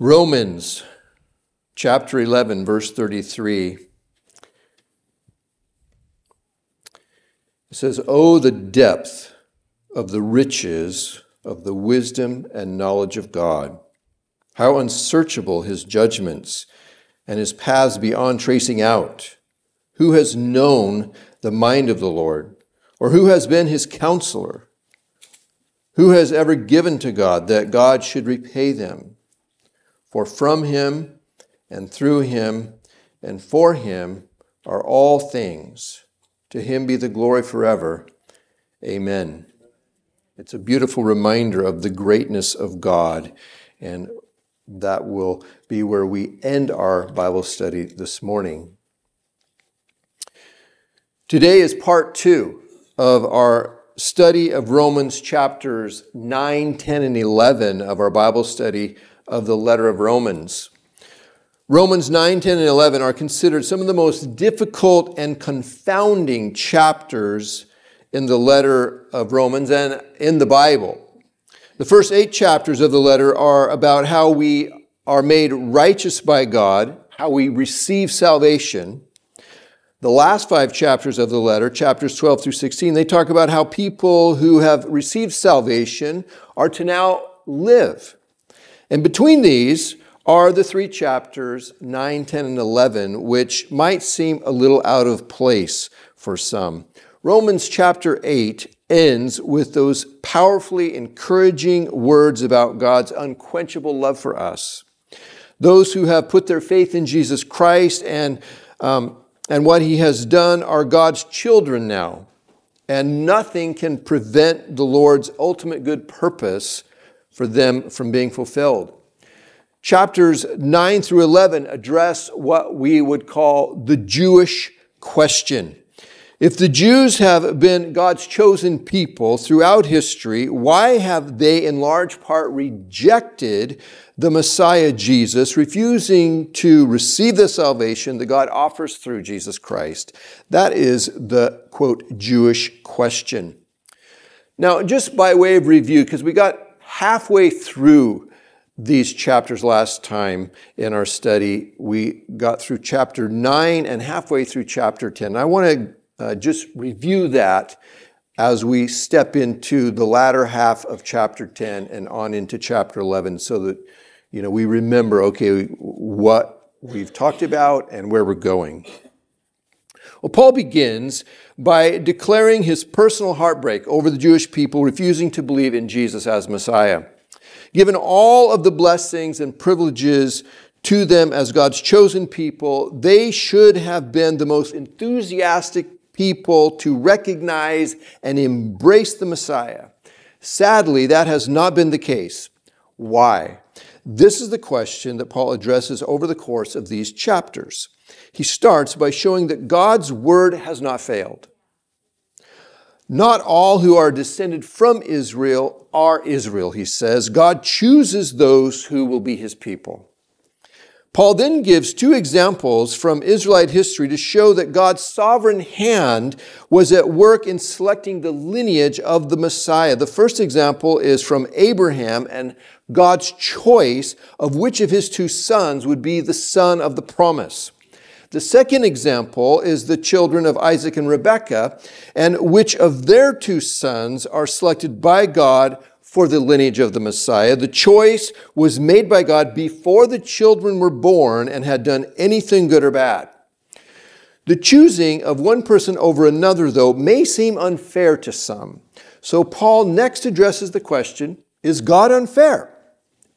Romans chapter 11, verse 33. It says, Oh, the depth of the riches of the wisdom and knowledge of God! How unsearchable his judgments and his paths beyond tracing out! Who has known the mind of the Lord? Or who has been his counselor? Who has ever given to God that God should repay them? For from him and through him and for him are all things. To him be the glory forever. Amen. It's a beautiful reminder of the greatness of God, and that will be where we end our Bible study this morning. Today is part two of our study of Romans chapters 9, 10, and 11 of our Bible study of the letter of Romans. Romans 9, 10, and 11 are considered some of the most difficult and confounding chapters in the letter of Romans and in the Bible. The first eight chapters of the letter are about how we are made righteous by God, how we receive salvation. The last five chapters of the letter, chapters 12 through 16, they talk about how people who have received salvation are to now live. And between these are the three chapters, 9, 10, and 11, which might seem a little out of place for some. Romans chapter 8 ends with those powerfully encouraging words about God's unquenchable love for us. Those who have put their faith in Jesus Christ and, um, and what he has done are God's children now. And nothing can prevent the Lord's ultimate good purpose for them from being fulfilled. Chapters 9 through 11 address what we would call the Jewish question. If the Jews have been God's chosen people throughout history, why have they in large part rejected the Messiah Jesus, refusing to receive the salvation that God offers through Jesus Christ? That is the quote, Jewish question. Now, just by way of review, because we got halfway through these chapters last time in our study, we got through chapter 9 and halfway through chapter 10. I want to uh, just review that as we step into the latter half of chapter 10 and on into chapter 11 so that you know we remember okay what we've talked about and where we're going well paul begins by declaring his personal heartbreak over the jewish people refusing to believe in jesus as messiah given all of the blessings and privileges to them as god's chosen people they should have been the most enthusiastic people to recognize and embrace the Messiah. Sadly, that has not been the case. Why? This is the question that Paul addresses over the course of these chapters. He starts by showing that God's word has not failed. Not all who are descended from Israel are Israel, he says. God chooses those who will be his people. Paul then gives two examples from Israelite history to show that God's sovereign hand was at work in selecting the lineage of the Messiah. The first example is from Abraham and God's choice of which of his two sons would be the son of the promise. The second example is the children of Isaac and Rebekah, and which of their two sons are selected by God for the lineage of the Messiah. The choice was made by God before the children were born and had done anything good or bad. The choosing of one person over another, though, may seem unfair to some. So Paul next addresses the question Is God unfair?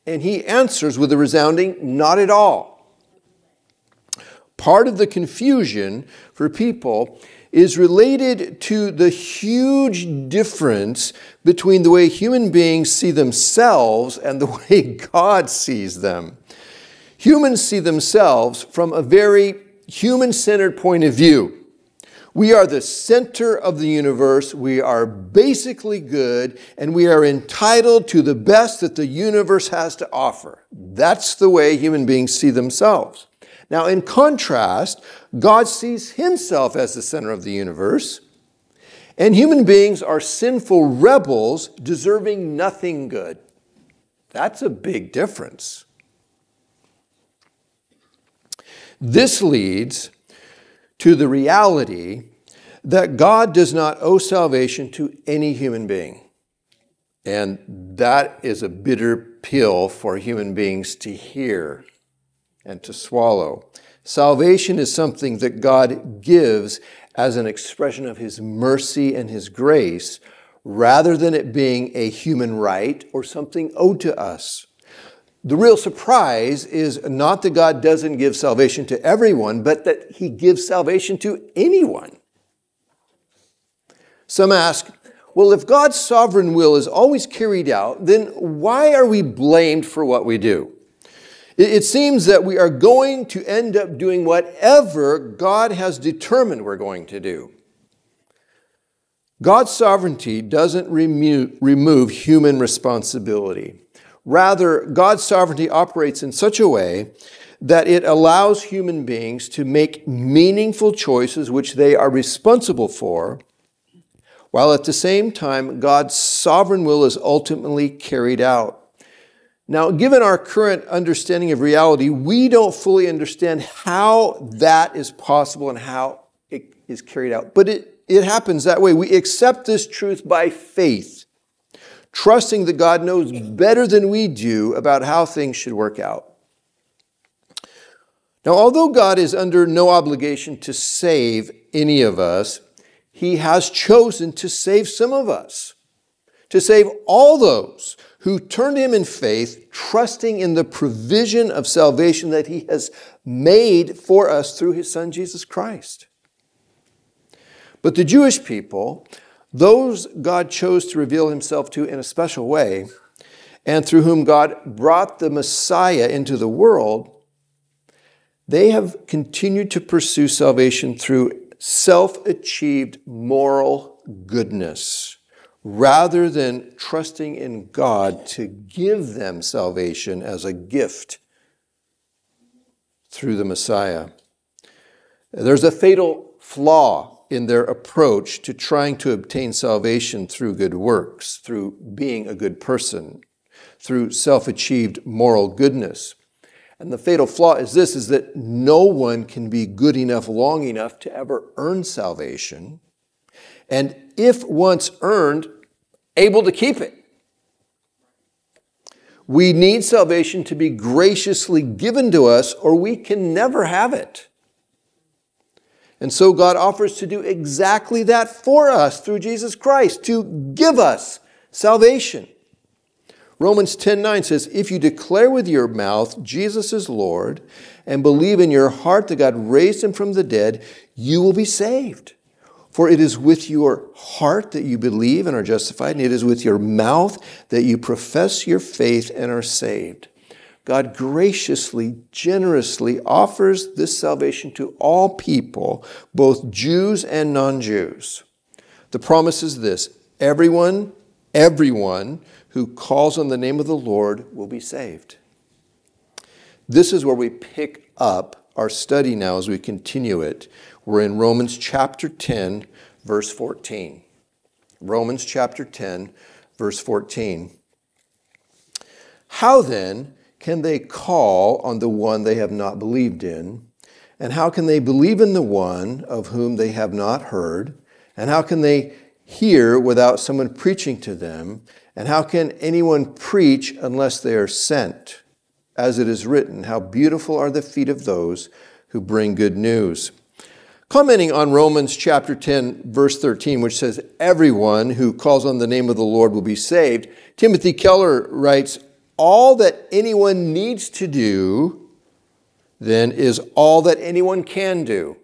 And he answers with a resounding not at all. Part of the confusion for people is related to the huge difference between the way human beings see themselves and the way God sees them. Humans see themselves from a very human centered point of view. We are the center of the universe. We are basically good, and we are entitled to the best that the universe has to offer. That's the way human beings see themselves. Now, in contrast, God sees himself as the center of the universe, and human beings are sinful rebels deserving nothing good. That's a big difference. This leads to the reality that God does not owe salvation to any human being. And that is a bitter pill for human beings to hear and to swallow. Salvation is something that God gives as an expression of His mercy and His grace, rather than it being a human right or something owed to us. The real surprise is not that God doesn't give salvation to everyone, but that He gives salvation to anyone. Some ask, well, if God's sovereign will is always carried out, then why are we blamed for what we do? It seems that we are going to end up doing whatever God has determined we're going to do. God's sovereignty doesn't remove human responsibility. Rather, God's sovereignty operates in such a way that it allows human beings to make meaningful choices which they are responsible for, while at the same time, God's sovereign will is ultimately carried out. Now, given our current understanding of reality, we don't fully understand how that is possible and how it is carried out. But it, it happens that way. We accept this truth by faith, trusting that God knows better than we do about how things should work out. Now, although God is under no obligation to save any of us, He has chosen to save some of us, to save all those who turned him in faith, trusting in the provision of salvation that he has made for us through his son Jesus Christ. But the Jewish people, those God chose to reveal himself to in a special way, and through whom God brought the Messiah into the world, they have continued to pursue salvation through self achieved moral goodness rather than trusting in God to give them salvation as a gift through the Messiah. There's a fatal flaw in their approach to trying to obtain salvation through good works, through being a good person, through self-achieved moral goodness. And the fatal flaw is this is that no one can be good enough long enough to ever earn salvation. And if once earned, able to keep it. We need salvation to be graciously given to us, or we can never have it. And so God offers to do exactly that for us through Jesus Christ, to give us salvation. Romans 10:9 says, "If you declare with your mouth Jesus is Lord and believe in your heart that God raised him from the dead, you will be saved." For it is with your heart that you believe and are justified, and it is with your mouth that you profess your faith and are saved. God graciously, generously offers this salvation to all people, both Jews and non Jews. The promise is this everyone, everyone who calls on the name of the Lord will be saved. This is where we pick up our study now as we continue it we're in Romans chapter 10, verse 14. Romans chapter 10, verse 14. How then can they call on the one they have not believed in? And how can they believe in the one of whom they have not heard? And how can they hear without someone preaching to them? And how can anyone preach unless they are sent? As it is written, How beautiful are the feet of those who bring good news. Commenting on Romans chapter 10, verse 13, which says, Everyone who calls on the name of the Lord will be saved, Timothy Keller writes, All that anyone needs to do then is all that anyone can do.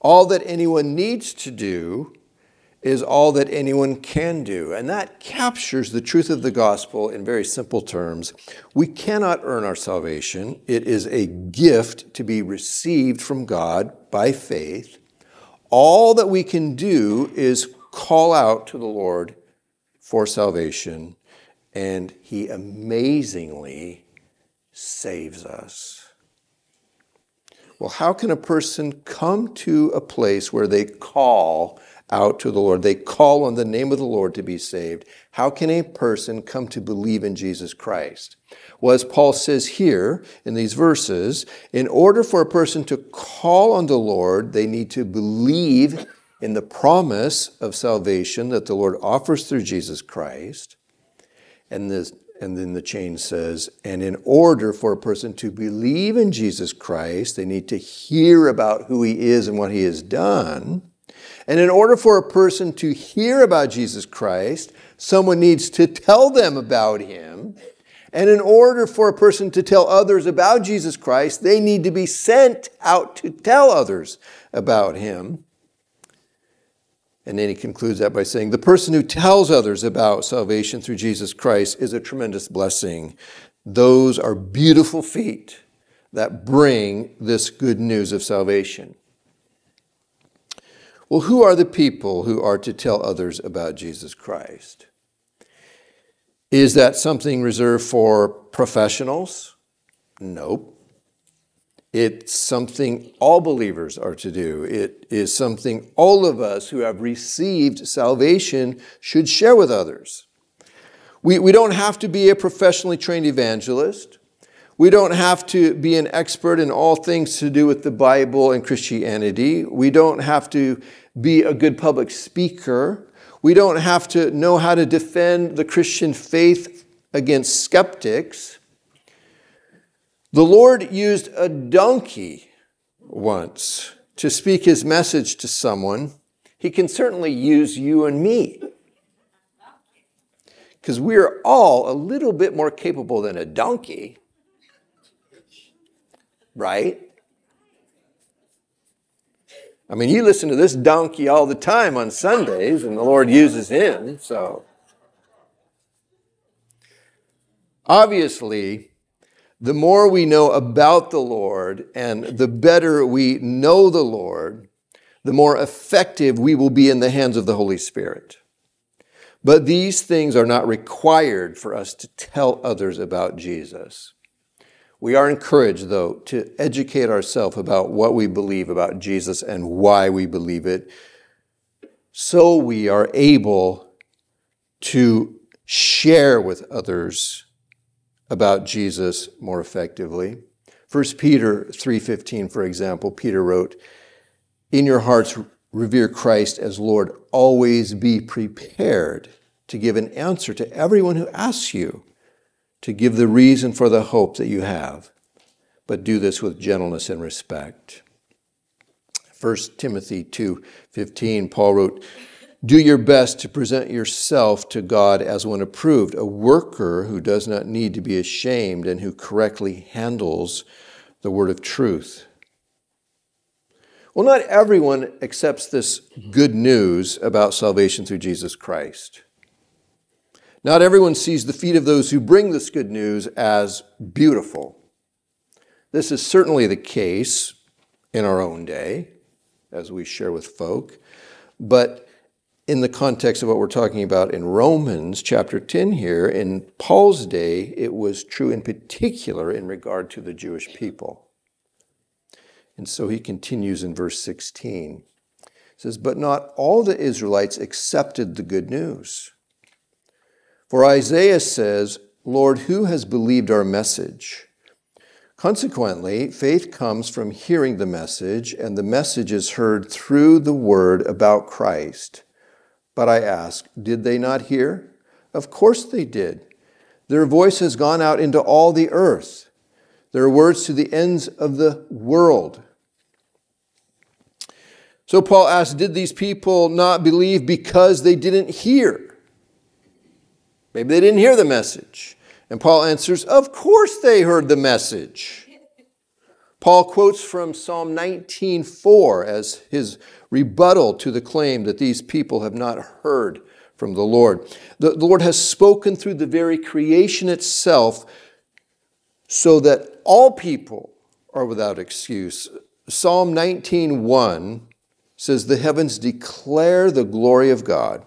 All that anyone needs to do is all that anyone can do. And that captures the truth of the gospel in very simple terms. We cannot earn our salvation, it is a gift to be received from God by faith. All that we can do is call out to the Lord for salvation, and He amazingly saves us. Well, how can a person come to a place where they call out to the Lord. They call on the name of the Lord to be saved. How can a person come to believe in Jesus Christ? Well, as Paul says here in these verses, in order for a person to call on the Lord, they need to believe in the promise of salvation that the Lord offers through Jesus Christ. And, this, and then the chain says, and in order for a person to believe in Jesus Christ, they need to hear about who he is and what he has done. And in order for a person to hear about Jesus Christ, someone needs to tell them about him. And in order for a person to tell others about Jesus Christ, they need to be sent out to tell others about him. And then he concludes that by saying, The person who tells others about salvation through Jesus Christ is a tremendous blessing. Those are beautiful feet that bring this good news of salvation. Well, who are the people who are to tell others about Jesus Christ? Is that something reserved for professionals? Nope. It's something all believers are to do. It is something all of us who have received salvation should share with others. We, we don't have to be a professionally trained evangelist. We don't have to be an expert in all things to do with the Bible and Christianity. We don't have to be a good public speaker. We don't have to know how to defend the Christian faith against skeptics. The Lord used a donkey once to speak his message to someone. He can certainly use you and me. Because we're all a little bit more capable than a donkey. Right? I mean, you listen to this donkey all the time on Sundays, and the Lord uses him, so. Obviously, the more we know about the Lord and the better we know the Lord, the more effective we will be in the hands of the Holy Spirit. But these things are not required for us to tell others about Jesus. We are encouraged, though, to educate ourselves about what we believe about Jesus and why we believe it, so we are able to share with others about Jesus more effectively. 1 Peter 3:15 for example, Peter wrote, "In your hearts revere Christ as Lord, always be prepared to give an answer to everyone who asks you, to give the reason for the hope that you have, but do this with gentleness and respect." 1 Timothy 2:15 Paul wrote, do your best to present yourself to God as one approved, a worker who does not need to be ashamed and who correctly handles the word of truth. Well, not everyone accepts this good news about salvation through Jesus Christ. Not everyone sees the feet of those who bring this good news as beautiful. This is certainly the case in our own day, as we share with folk. But in the context of what we're talking about in Romans chapter 10 here, in Paul's day, it was true in particular in regard to the Jewish people. And so he continues in verse 16. He says, But not all the Israelites accepted the good news. For Isaiah says, Lord, who has believed our message? Consequently, faith comes from hearing the message, and the message is heard through the word about Christ. But I ask, did they not hear? Of course they did. Their voice has gone out into all the earth, their words to the ends of the world. So Paul asks, did these people not believe because they didn't hear? Maybe they didn't hear the message. And Paul answers, Of course they heard the message. Paul quotes from Psalm 19:4 as his rebuttal to the claim that these people have not heard from the Lord. The, the Lord has spoken through the very creation itself so that all people are without excuse. Psalm 19:1 says the heavens declare the glory of God.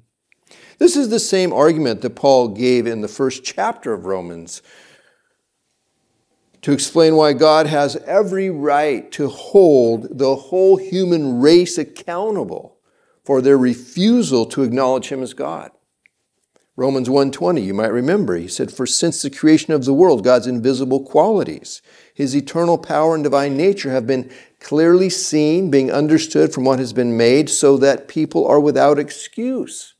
This is the same argument that Paul gave in the first chapter of Romans to explain why God has every right to hold the whole human race accountable for their refusal to acknowledge him as God. Romans 1:20, you might remember, he said, "For since the creation of the world, God's invisible qualities, his eternal power and divine nature have been clearly seen, being understood from what has been made, so that people are without excuse."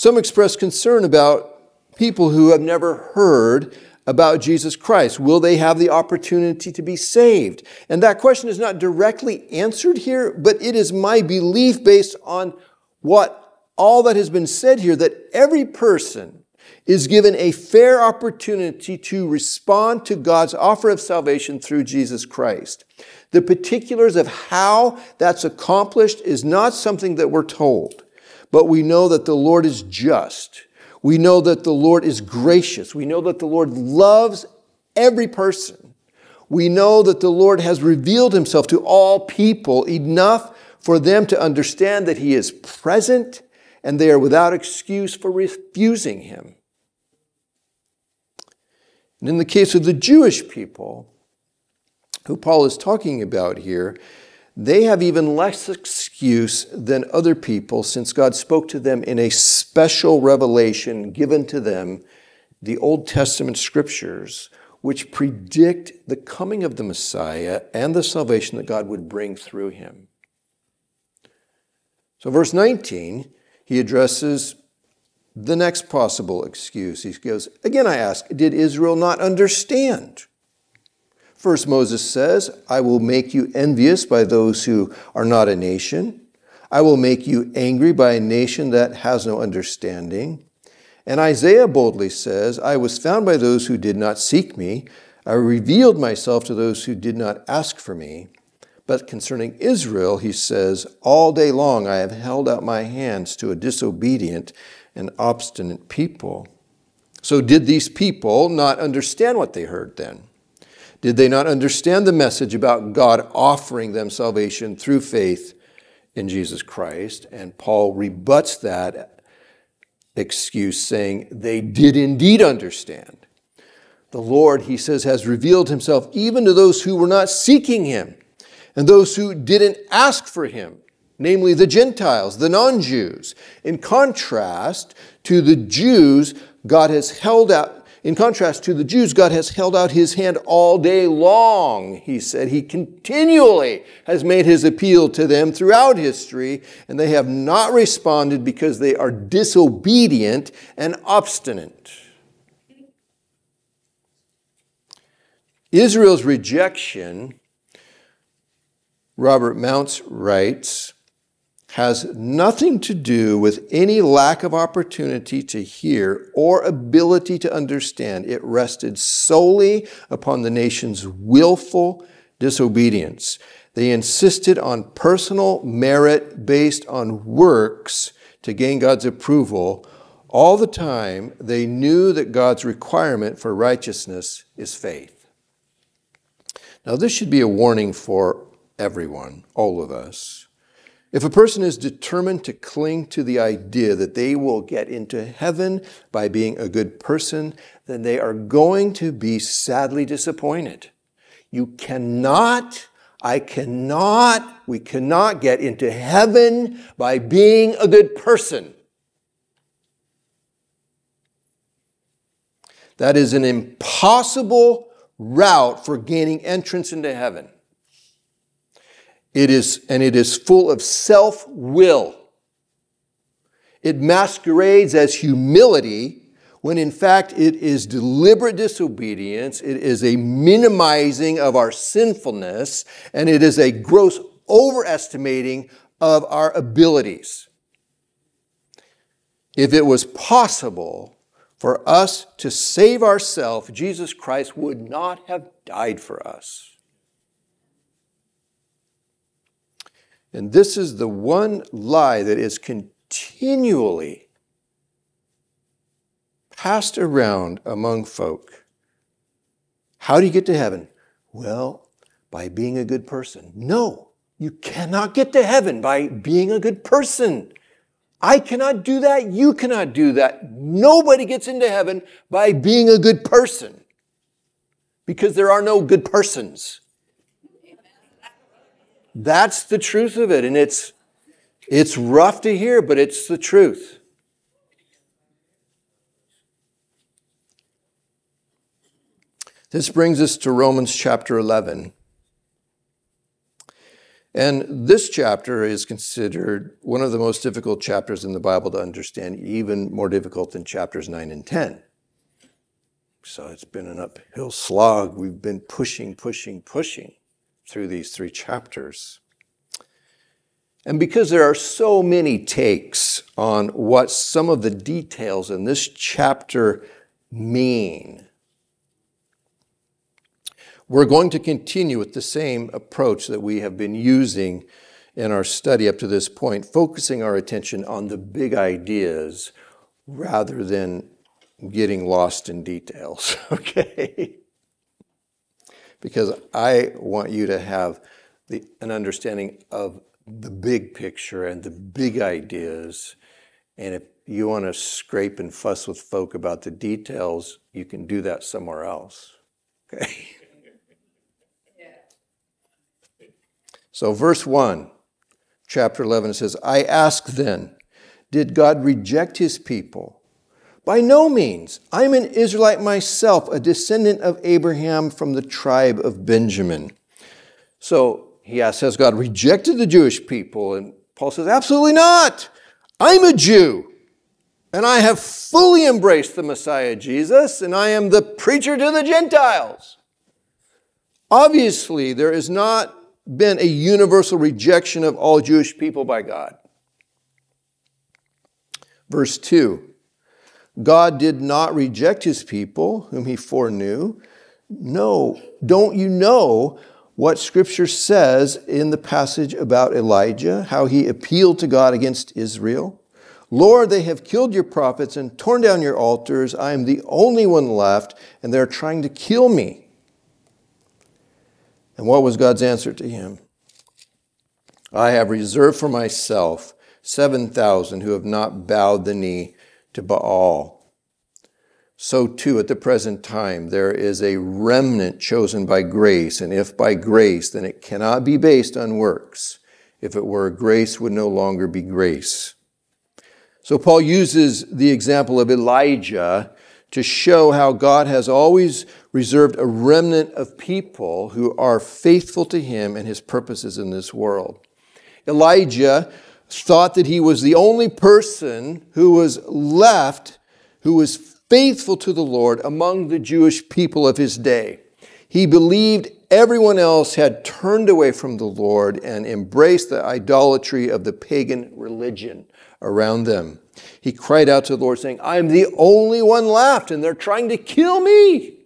Some express concern about people who have never heard about Jesus Christ? Will they have the opportunity to be saved? And that question is not directly answered here, but it is my belief based on what all that has been said here that every person is given a fair opportunity to respond to God's offer of salvation through Jesus Christ. The particulars of how that's accomplished is not something that we're told, but we know that the Lord is just we know that the Lord is gracious. We know that the Lord loves every person. We know that the Lord has revealed himself to all people enough for them to understand that he is present and they are without excuse for refusing him. And in the case of the Jewish people, who Paul is talking about here, they have even less excuse than other people since God spoke to them in a special revelation given to them, the Old Testament scriptures, which predict the coming of the Messiah and the salvation that God would bring through him. So, verse 19, he addresses the next possible excuse. He goes, Again, I ask, did Israel not understand? First, Moses says, I will make you envious by those who are not a nation. I will make you angry by a nation that has no understanding. And Isaiah boldly says, I was found by those who did not seek me. I revealed myself to those who did not ask for me. But concerning Israel, he says, All day long I have held out my hands to a disobedient and obstinate people. So, did these people not understand what they heard then? Did they not understand the message about God offering them salvation through faith in Jesus Christ? And Paul rebuts that excuse, saying they did indeed understand. The Lord, he says, has revealed himself even to those who were not seeking him and those who didn't ask for him, namely the Gentiles, the non Jews. In contrast to the Jews, God has held out in contrast to the Jews, God has held out his hand all day long. He said he continually has made his appeal to them throughout history, and they have not responded because they are disobedient and obstinate. Israel's rejection, Robert Mounce writes, has nothing to do with any lack of opportunity to hear or ability to understand. It rested solely upon the nation's willful disobedience. They insisted on personal merit based on works to gain God's approval. All the time, they knew that God's requirement for righteousness is faith. Now, this should be a warning for everyone, all of us. If a person is determined to cling to the idea that they will get into heaven by being a good person, then they are going to be sadly disappointed. You cannot, I cannot, we cannot get into heaven by being a good person. That is an impossible route for gaining entrance into heaven. It is, and it is full of self will. It masquerades as humility when in fact it is deliberate disobedience, it is a minimizing of our sinfulness, and it is a gross overestimating of our abilities. If it was possible for us to save ourselves, Jesus Christ would not have died for us. And this is the one lie that is continually passed around among folk. How do you get to heaven? Well, by being a good person. No, you cannot get to heaven by being a good person. I cannot do that. You cannot do that. Nobody gets into heaven by being a good person because there are no good persons. That's the truth of it. And it's, it's rough to hear, but it's the truth. This brings us to Romans chapter 11. And this chapter is considered one of the most difficult chapters in the Bible to understand, even more difficult than chapters 9 and 10. So it's been an uphill slog. We've been pushing, pushing, pushing through these three chapters. And because there are so many takes on what some of the details in this chapter mean, we're going to continue with the same approach that we have been using in our study up to this point, focusing our attention on the big ideas rather than getting lost in details, okay? Because I want you to have the, an understanding of the big picture and the big ideas. And if you want to scrape and fuss with folk about the details, you can do that somewhere else. Okay? So, verse 1, chapter 11 says, I ask then, did God reject his people? By no means. I'm an Israelite myself, a descendant of Abraham from the tribe of Benjamin. So he asks, Has God rejected the Jewish people? And Paul says, Absolutely not. I'm a Jew. And I have fully embraced the Messiah Jesus, and I am the preacher to the Gentiles. Obviously, there has not been a universal rejection of all Jewish people by God. Verse 2 God did not reject his people, whom he foreknew. No, don't you know what scripture says in the passage about Elijah, how he appealed to God against Israel? Lord, they have killed your prophets and torn down your altars. I am the only one left, and they're trying to kill me. And what was God's answer to him? I have reserved for myself 7,000 who have not bowed the knee to Baal. So, too, at the present time, there is a remnant chosen by grace, and if by grace, then it cannot be based on works. If it were, grace would no longer be grace. So, Paul uses the example of Elijah to show how God has always reserved a remnant of people who are faithful to him and his purposes in this world. Elijah thought that he was the only person who was left who was faithful to the Lord among the Jewish people of his day. He believed everyone else had turned away from the Lord and embraced the idolatry of the pagan religion around them. He cried out to the Lord, saying, I am the only one left, and they're trying to kill me.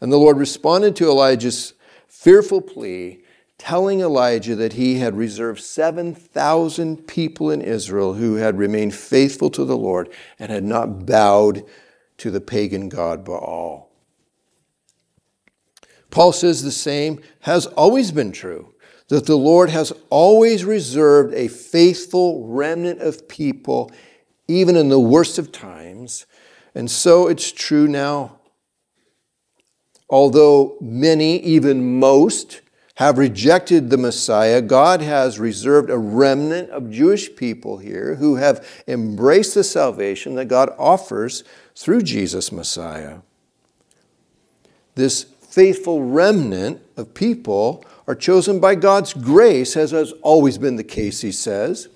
And the Lord responded to Elijah's fearful plea telling Elijah that he had reserved 7,000 people in Israel who had remained faithful to the Lord and had not bowed to the pagan god Baal. Paul says the same has always been true that the Lord has always reserved a faithful remnant of people, even in the worst of times. And so it's true now. Although many, even most, have rejected the Messiah, God has reserved a remnant of Jewish people here who have embraced the salvation that God offers through Jesus Messiah. This faithful remnant of people are chosen by God's grace, as has always been the case, he says.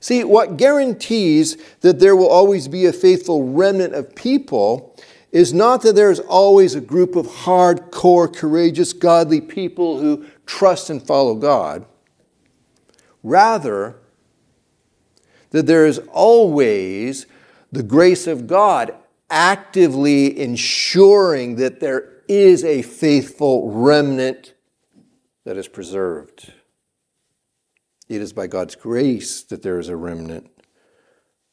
See, what guarantees that there will always be a faithful remnant of people is not that there's always a group of hardcore, courageous, godly people who trust and follow God. Rather, that there is always the grace of God actively ensuring that there is a faithful remnant that is preserved. It is by God's grace that there is a remnant,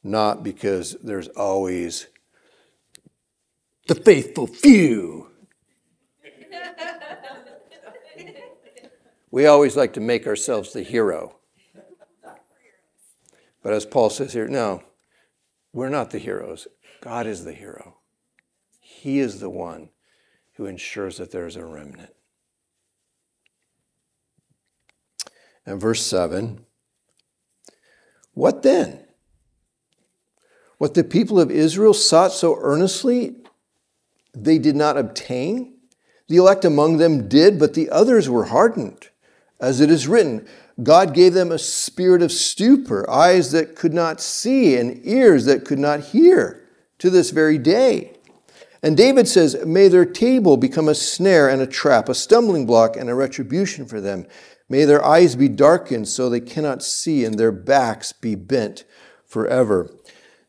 not because there's always the faithful few. we always like to make ourselves the hero. But as Paul says here, no, we're not the heroes. God is the hero. He is the one who ensures that there's a remnant. And verse 7 What then? What the people of Israel sought so earnestly, they did not obtain. The elect among them did, but the others were hardened. As it is written, God gave them a spirit of stupor, eyes that could not see, and ears that could not hear to this very day. And David says, May their table become a snare and a trap, a stumbling block and a retribution for them. May their eyes be darkened so they cannot see, and their backs be bent forever.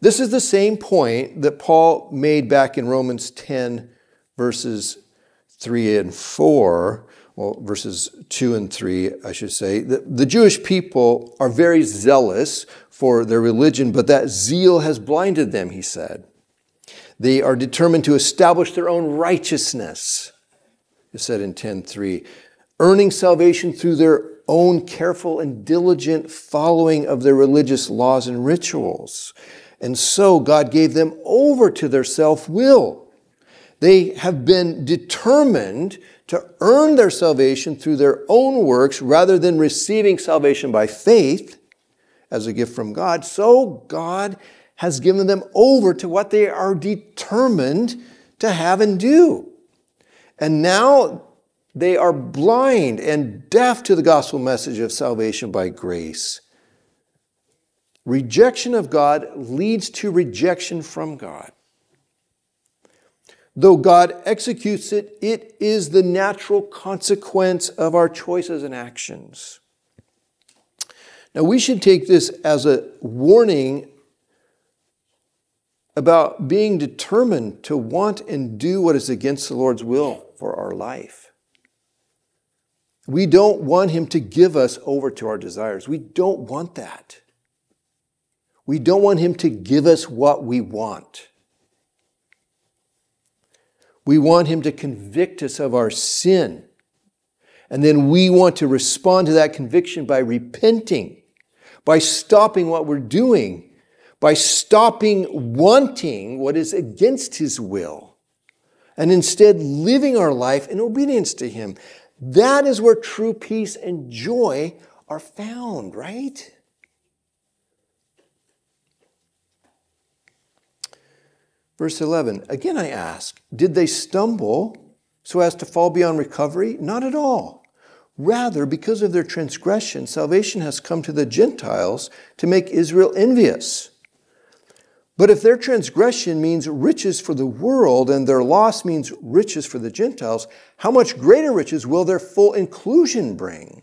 This is the same point that Paul made back in Romans 10, verses 3 and 4. Well, verses 2 and 3, I should say. The, the Jewish people are very zealous for their religion, but that zeal has blinded them, he said. They are determined to establish their own righteousness, he said in 10.3 earning salvation through their own careful and diligent following of their religious laws and rituals. And so God gave them over to their self will. They have been determined to earn their salvation through their own works rather than receiving salvation by faith as a gift from God. So God has given them over to what they are determined to have and do. And now they are blind and deaf to the gospel message of salvation by grace. Rejection of God leads to rejection from God. Though God executes it, it is the natural consequence of our choices and actions. Now, we should take this as a warning about being determined to want and do what is against the Lord's will for our life. We don't want him to give us over to our desires. We don't want that. We don't want him to give us what we want. We want him to convict us of our sin. And then we want to respond to that conviction by repenting, by stopping what we're doing, by stopping wanting what is against his will, and instead living our life in obedience to him. That is where true peace and joy are found, right? Verse 11 Again I ask, did they stumble so as to fall beyond recovery? Not at all. Rather, because of their transgression, salvation has come to the Gentiles to make Israel envious. But if their transgression means riches for the world and their loss means riches for the Gentiles, how much greater riches will their full inclusion bring?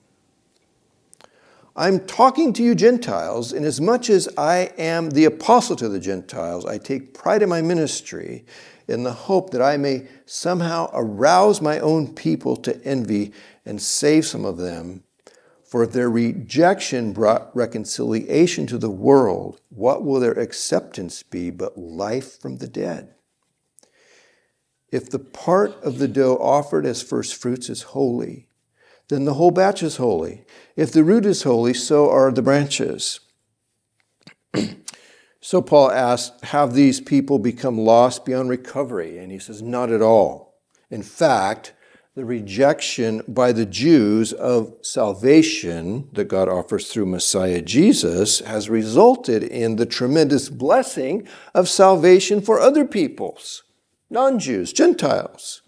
I'm talking to you Gentiles, inasmuch as I am the apostle to the Gentiles, I take pride in my ministry in the hope that I may somehow arouse my own people to envy and save some of them for if their rejection brought reconciliation to the world, what will their acceptance be but life from the dead? If the part of the dough offered as first fruits is holy, then the whole batch is holy. If the root is holy, so are the branches. so Paul asks, Have these people become lost beyond recovery? And he says, Not at all. In fact, the rejection by the Jews of salvation that God offers through Messiah Jesus has resulted in the tremendous blessing of salvation for other peoples, non Jews, Gentiles.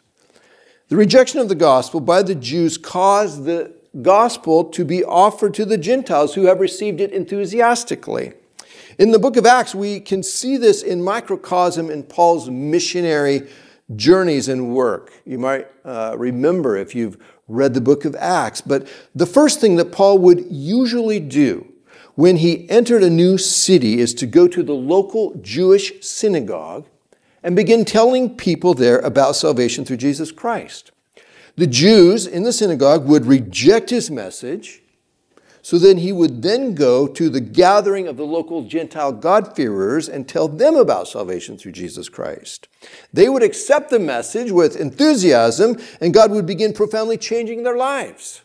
The rejection of the gospel by the Jews caused the gospel to be offered to the Gentiles who have received it enthusiastically. In the book of Acts, we can see this in microcosm in Paul's missionary journeys and work. You might uh, remember if you've read the book of Acts. But the first thing that Paul would usually do when he entered a new city is to go to the local Jewish synagogue and begin telling people there about salvation through Jesus Christ. The Jews in the synagogue would reject his message, So then he would then go to the gathering of the local Gentile God-fearers and tell them about salvation through Jesus Christ. They would accept the message with enthusiasm, and God would begin profoundly changing their lives.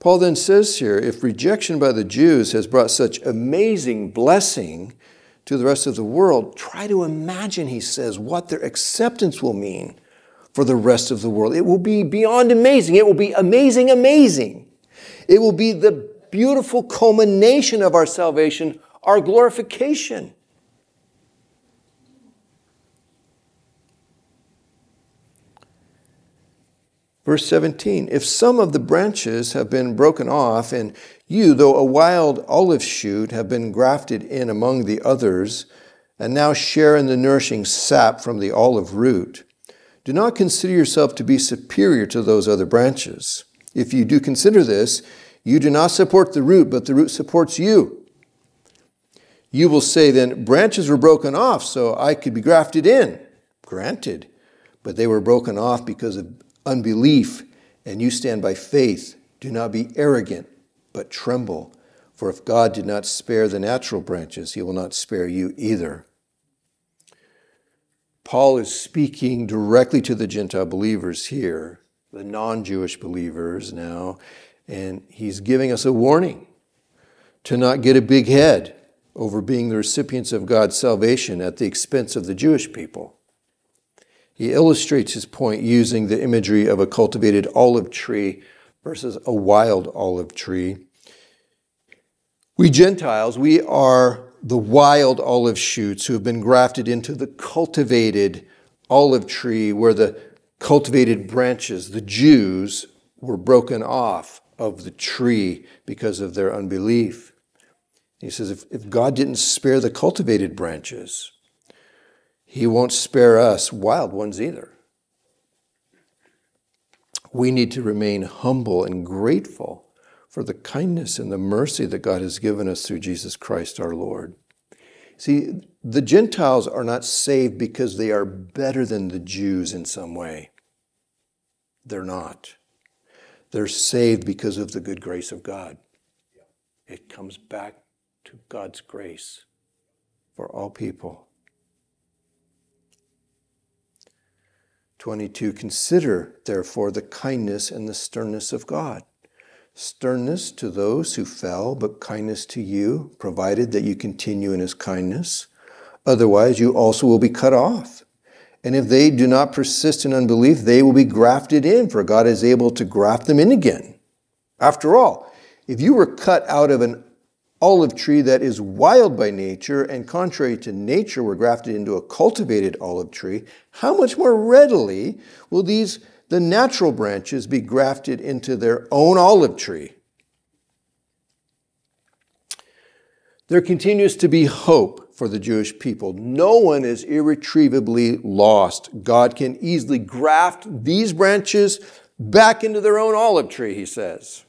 Paul then says here if rejection by the Jews has brought such amazing blessing to the rest of the world, try to imagine, he says, what their acceptance will mean for the rest of the world. It will be beyond amazing. It will be amazing, amazing. It will be the beautiful culmination of our salvation, our glorification. Verse 17 If some of the branches have been broken off, and you, though a wild olive shoot, have been grafted in among the others, and now share in the nourishing sap from the olive root, do not consider yourself to be superior to those other branches. If you do consider this, you do not support the root, but the root supports you. You will say then, branches were broken off so I could be grafted in. Granted, but they were broken off because of unbelief, and you stand by faith. Do not be arrogant, but tremble. For if God did not spare the natural branches, he will not spare you either. Paul is speaking directly to the Gentile believers here, the non Jewish believers now, and he's giving us a warning to not get a big head over being the recipients of God's salvation at the expense of the Jewish people. He illustrates his point using the imagery of a cultivated olive tree versus a wild olive tree. We Gentiles, we are the wild olive shoots who have been grafted into the cultivated olive tree where the cultivated branches, the Jews, were broken off of the tree because of their unbelief. He says, if, if God didn't spare the cultivated branches, he won't spare us wild ones either. We need to remain humble and grateful for the kindness and the mercy that God has given us through Jesus Christ our Lord. See, the Gentiles are not saved because they are better than the Jews in some way. They're not. They're saved because of the good grace of God. It comes back to God's grace for all people. 22 Consider, therefore, the kindness and the sternness of God. Sternness to those who fell, but kindness to you, provided that you continue in his kindness. Otherwise, you also will be cut off. And if they do not persist in unbelief, they will be grafted in, for God is able to graft them in again. After all, if you were cut out of an olive tree that is wild by nature and contrary to nature were grafted into a cultivated olive tree, how much more readily will these, the natural branches, be grafted into their own olive tree? There continues to be hope for the Jewish people. No one is irretrievably lost. God can easily graft these branches back into their own olive tree, he says.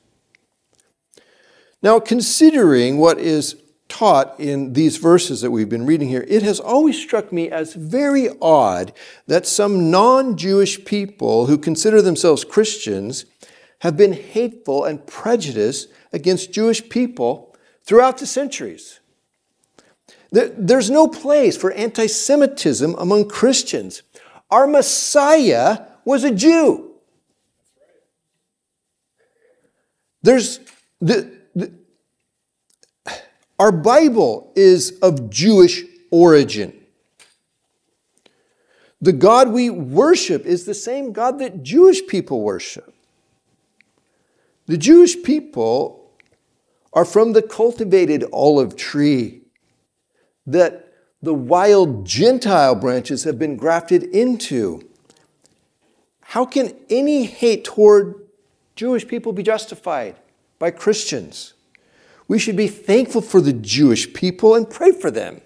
Now, considering what is taught in these verses that we've been reading here, it has always struck me as very odd that some non Jewish people who consider themselves Christians have been hateful and prejudiced against Jewish people throughout the centuries. There's no place for anti Semitism among Christians. Our Messiah was a Jew. There's the, our Bible is of Jewish origin. The God we worship is the same God that Jewish people worship. The Jewish people are from the cultivated olive tree that the wild Gentile branches have been grafted into. How can any hate toward Jewish people be justified by Christians? We should be thankful for the Jewish people and pray for them.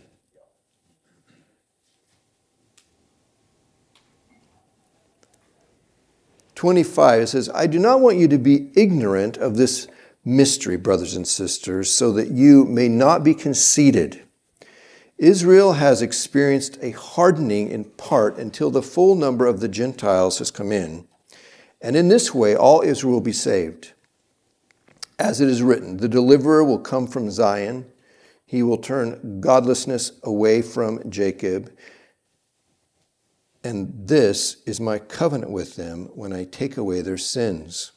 Twenty-five it says, "I do not want you to be ignorant of this mystery, brothers and sisters, so that you may not be conceited." Israel has experienced a hardening in part until the full number of the Gentiles has come in. And in this way, all Israel will be saved. As it is written, the deliverer will come from Zion. He will turn godlessness away from Jacob. And this is my covenant with them when I take away their sins.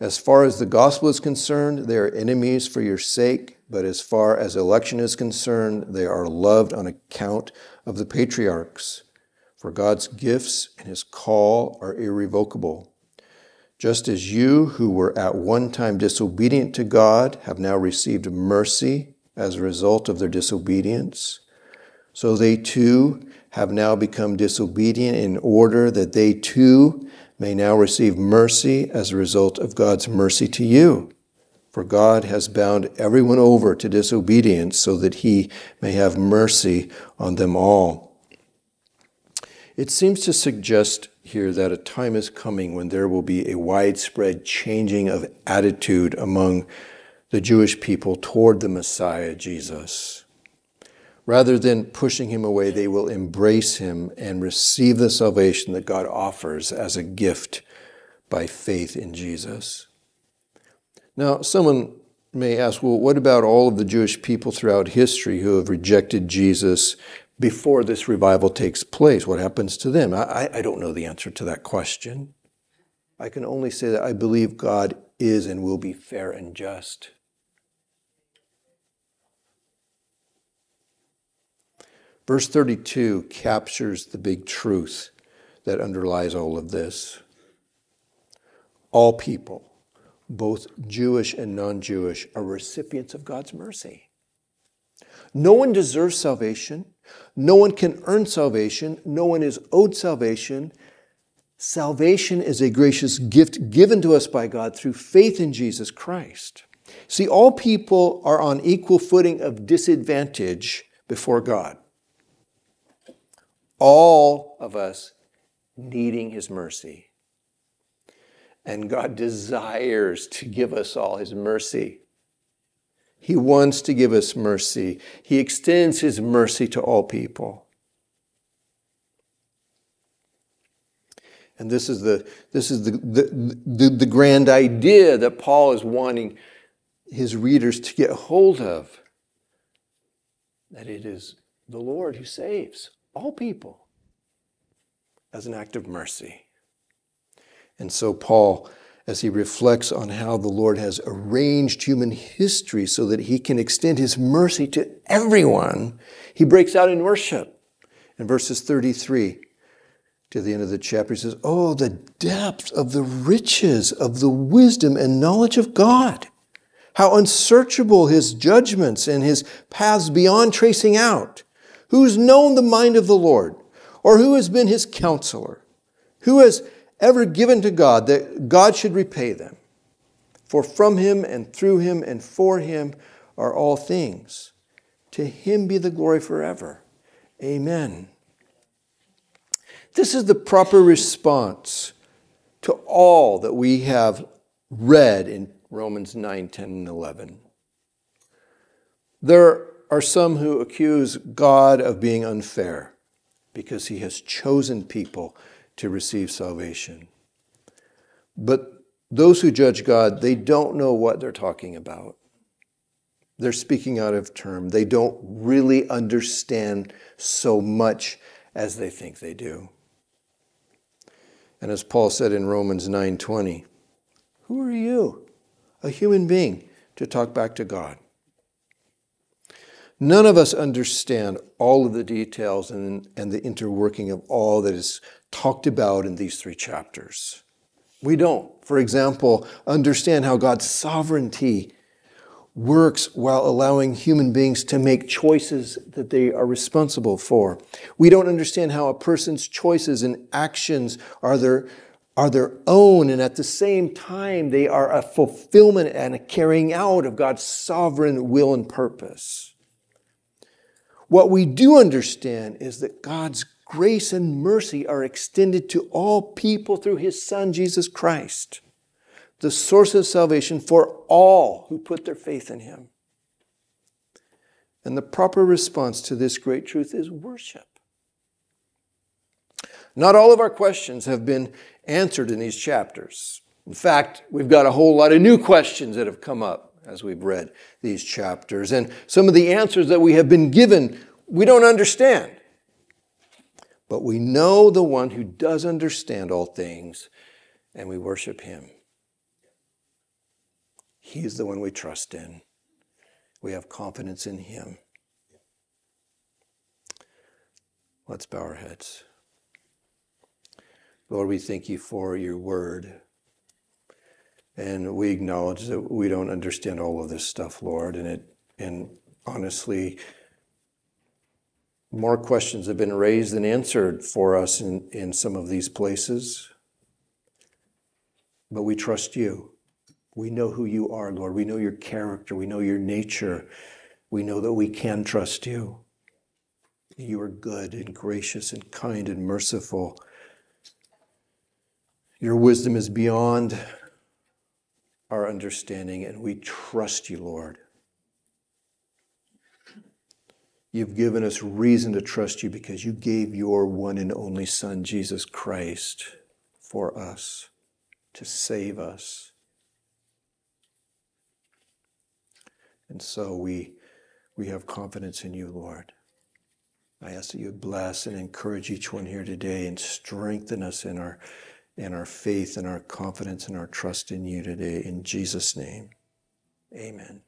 As far as the gospel is concerned, they are enemies for your sake, but as far as election is concerned, they are loved on account of the patriarchs. For God's gifts and his call are irrevocable. Just as you, who were at one time disobedient to God, have now received mercy as a result of their disobedience, so they too have now become disobedient in order that they too may now receive mercy as a result of God's mercy to you. For God has bound everyone over to disobedience so that he may have mercy on them all. It seems to suggest here that a time is coming when there will be a widespread changing of attitude among the Jewish people toward the Messiah, Jesus. Rather than pushing him away, they will embrace him and receive the salvation that God offers as a gift by faith in Jesus. Now, someone may ask, well, what about all of the Jewish people throughout history who have rejected Jesus before this revival takes place? What happens to them? I, I don't know the answer to that question. I can only say that I believe God is and will be fair and just. Verse 32 captures the big truth that underlies all of this. All people, both Jewish and non Jewish, are recipients of God's mercy. No one deserves salvation. No one can earn salvation. No one is owed salvation. Salvation is a gracious gift given to us by God through faith in Jesus Christ. See, all people are on equal footing of disadvantage before God all of us needing His mercy. And God desires to give us all His mercy. He wants to give us mercy. He extends His mercy to all people. And this is the, this is the, the, the, the grand idea that Paul is wanting his readers to get hold of that it is the Lord who saves all people as an act of mercy. And so, Paul, as he reflects on how the Lord has arranged human history so that he can extend his mercy to everyone, he breaks out in worship. In verses 33 to the end of the chapter, he says, Oh, the depth of the riches of the wisdom and knowledge of God! How unsearchable his judgments and his paths beyond tracing out! Who's known the mind of the Lord? Or who has been his counselor? Who has ever given to God that God should repay them? For from him and through him and for him are all things. To him be the glory forever. Amen. This is the proper response to all that we have read in Romans 9, 10, and 11. There are some who accuse God of being unfair because he has chosen people to receive salvation. But those who judge God, they don't know what they're talking about. They're speaking out of term. They don't really understand so much as they think they do. And as Paul said in Romans 9:20, who are you, a human being, to talk back to God? None of us understand all of the details and, and the interworking of all that is talked about in these three chapters. We don't, for example, understand how God's sovereignty works while allowing human beings to make choices that they are responsible for. We don't understand how a person's choices and actions are their, are their own, and at the same time, they are a fulfillment and a carrying out of God's sovereign will and purpose. What we do understand is that God's grace and mercy are extended to all people through his Son, Jesus Christ, the source of salvation for all who put their faith in him. And the proper response to this great truth is worship. Not all of our questions have been answered in these chapters. In fact, we've got a whole lot of new questions that have come up as we've read these chapters. And some of the answers that we have been given, we don't understand. But we know the one who does understand all things, and we worship him. He's the one we trust in. We have confidence in him. Let's bow our heads. Lord, we thank you for your word. And we acknowledge that we don't understand all of this stuff, Lord. And it and honestly, more questions have been raised than answered for us in, in some of these places. But we trust you. We know who you are, Lord. We know your character. We know your nature. We know that we can trust you. You are good and gracious and kind and merciful. Your wisdom is beyond our understanding, and we trust you, Lord. You've given us reason to trust you because you gave your one and only Son, Jesus Christ, for us to save us. And so we, we have confidence in you, Lord. I ask that you bless and encourage each one here today and strengthen us in our and our faith and our confidence and our trust in you today. In Jesus' name, amen.